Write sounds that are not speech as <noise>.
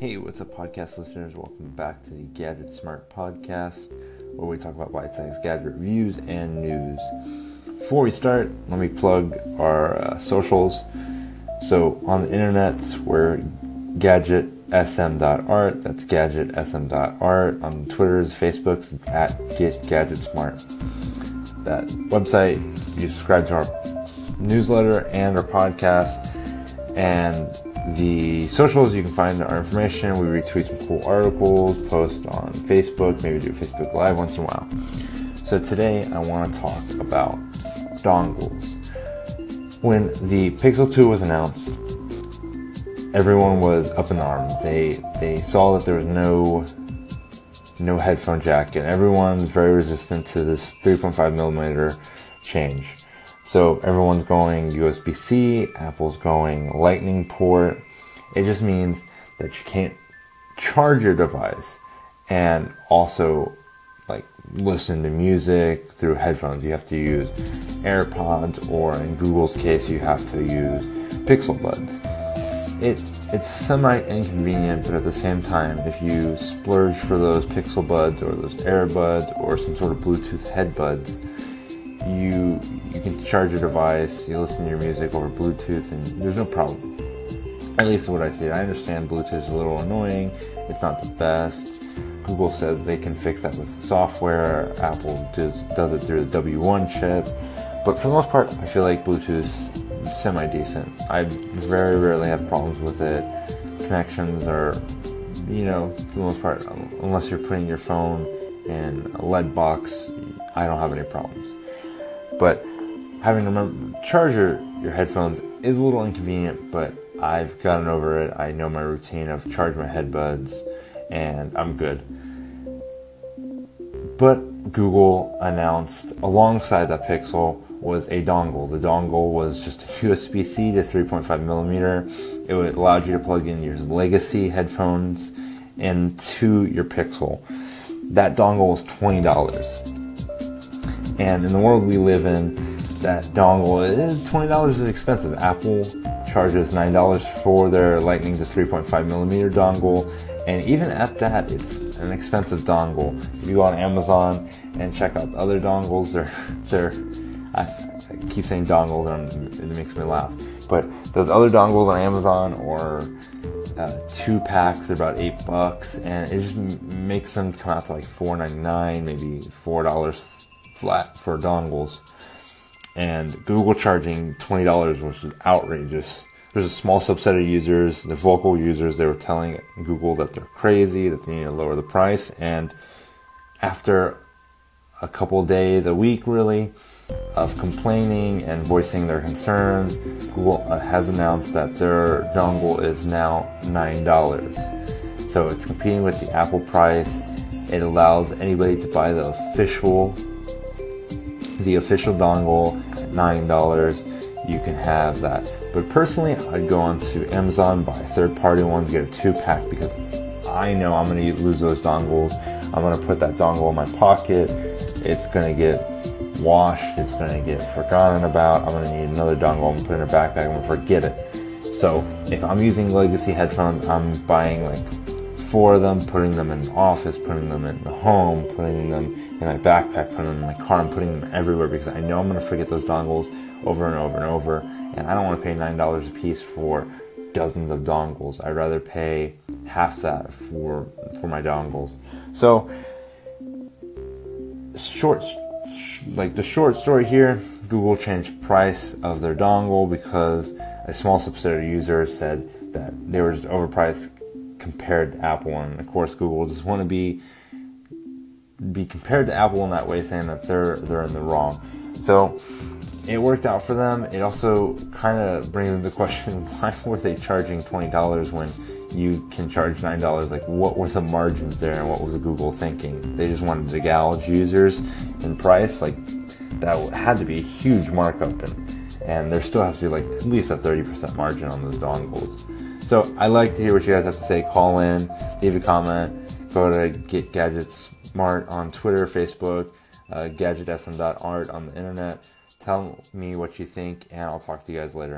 Hey, what's up, podcast listeners? Welcome back to the Gadget Smart Podcast, where we talk about bite sized gadget reviews and news. Before we start, let me plug our uh, socials. So, on the internet, we're gadgetsm.art. That's gadgetsm.art. On Twitter's, Facebook's, it's at getgadgetsmart. That website, you subscribe to our newsletter and our podcast. And the socials, you can find our information. We retweet some cool articles, post on Facebook, maybe do Facebook Live once in a while. So today I want to talk about dongles. When the Pixel 2 was announced, everyone was up in arms. They they saw that there was no no headphone jack, and everyone's very resistant to this 3.5 millimeter change. So everyone's going USB C, Apple's going Lightning port. It just means that you can't charge your device and also like listen to music through headphones. You have to use AirPods or in Google's case you have to use Pixel Buds. It it's semi inconvenient, but at the same time, if you splurge for those Pixel Buds or those AirBuds or some sort of Bluetooth headbuds, you you can charge your device, you listen to your music over Bluetooth, and there's no problem. At least what I see. I understand Bluetooth is a little annoying. It's not the best. Google says they can fix that with software. Apple does does it through the W1 chip. But for the most part, I feel like Bluetooth is semi decent. I very rarely have problems with it. Connections are, you know, for the most part, unless you're putting your phone in a lead box, I don't have any problems. But having to remember charge your, your headphones is a little inconvenient, but I've gotten over it. I know my routine of charge my headbuds and I'm good. But Google announced alongside that Pixel was a dongle. The dongle was just a USB C to 3.5 millimeter. It allowed you to plug in your legacy headphones into your Pixel. That dongle was $20. And in the world we live in, that dongle is $20 is expensive. Apple charges $9 for their Lightning to 3.5 millimeter dongle, and even at that, it's an expensive dongle. If you go on Amazon and check out other dongles, they're <laughs> they're I, I keep saying dongles, and it makes me laugh. But those other dongles on Amazon or uh, two packs are about eight bucks, and it just makes them come out to like four ninety nine, maybe four dollars flat for dongles. And Google charging $20 was outrageous. There's a small subset of users, the vocal users, they were telling Google that they're crazy, that they need to lower the price. And after a couple days, a week really, of complaining and voicing their concerns, Google uh, has announced that their dongle is now $9. So it's competing with the Apple price. It allows anybody to buy the official the official dongle $9. You can have that. But personally, I'd go onto Amazon, buy third party ones, get a two pack because I know I'm to lose those dongles. I'm to put that dongle in my pocket. It's to get washed. It's to get forgotten about. I'm to need another dongle. I'm put it in a backpack. I'm to forget it. So if I'm using legacy headphones, I'm buying like four of them, putting them in office, putting them in the home, putting them in my backpack, putting them in my car, I'm putting them everywhere because I know I'm going to forget those dongles over and over and over. And I don't want to pay $9 a piece for dozens of dongles. I'd rather pay half that for for my dongles. So short like the short story here, Google changed price of their dongle because a small subset of users said that they were just overpriced compared to Apple, and of course Google just want to be be compared to Apple in that way, saying that they're they're in the wrong. So it worked out for them. It also kind of brings into question <laughs> why were they charging twenty dollars when you can charge nine dollars? Like, what were the margins there, and what was Google thinking? They just wanted to gouge users in price. Like that had to be a huge markup, and and there still has to be like at least a thirty percent margin on those dongles. So I like to hear what you guys have to say. Call in, leave a comment, go to Get Gadgets Smart on Twitter, Facebook, uh, gadgetsm.art on the internet. Tell me what you think, and I'll talk to you guys later.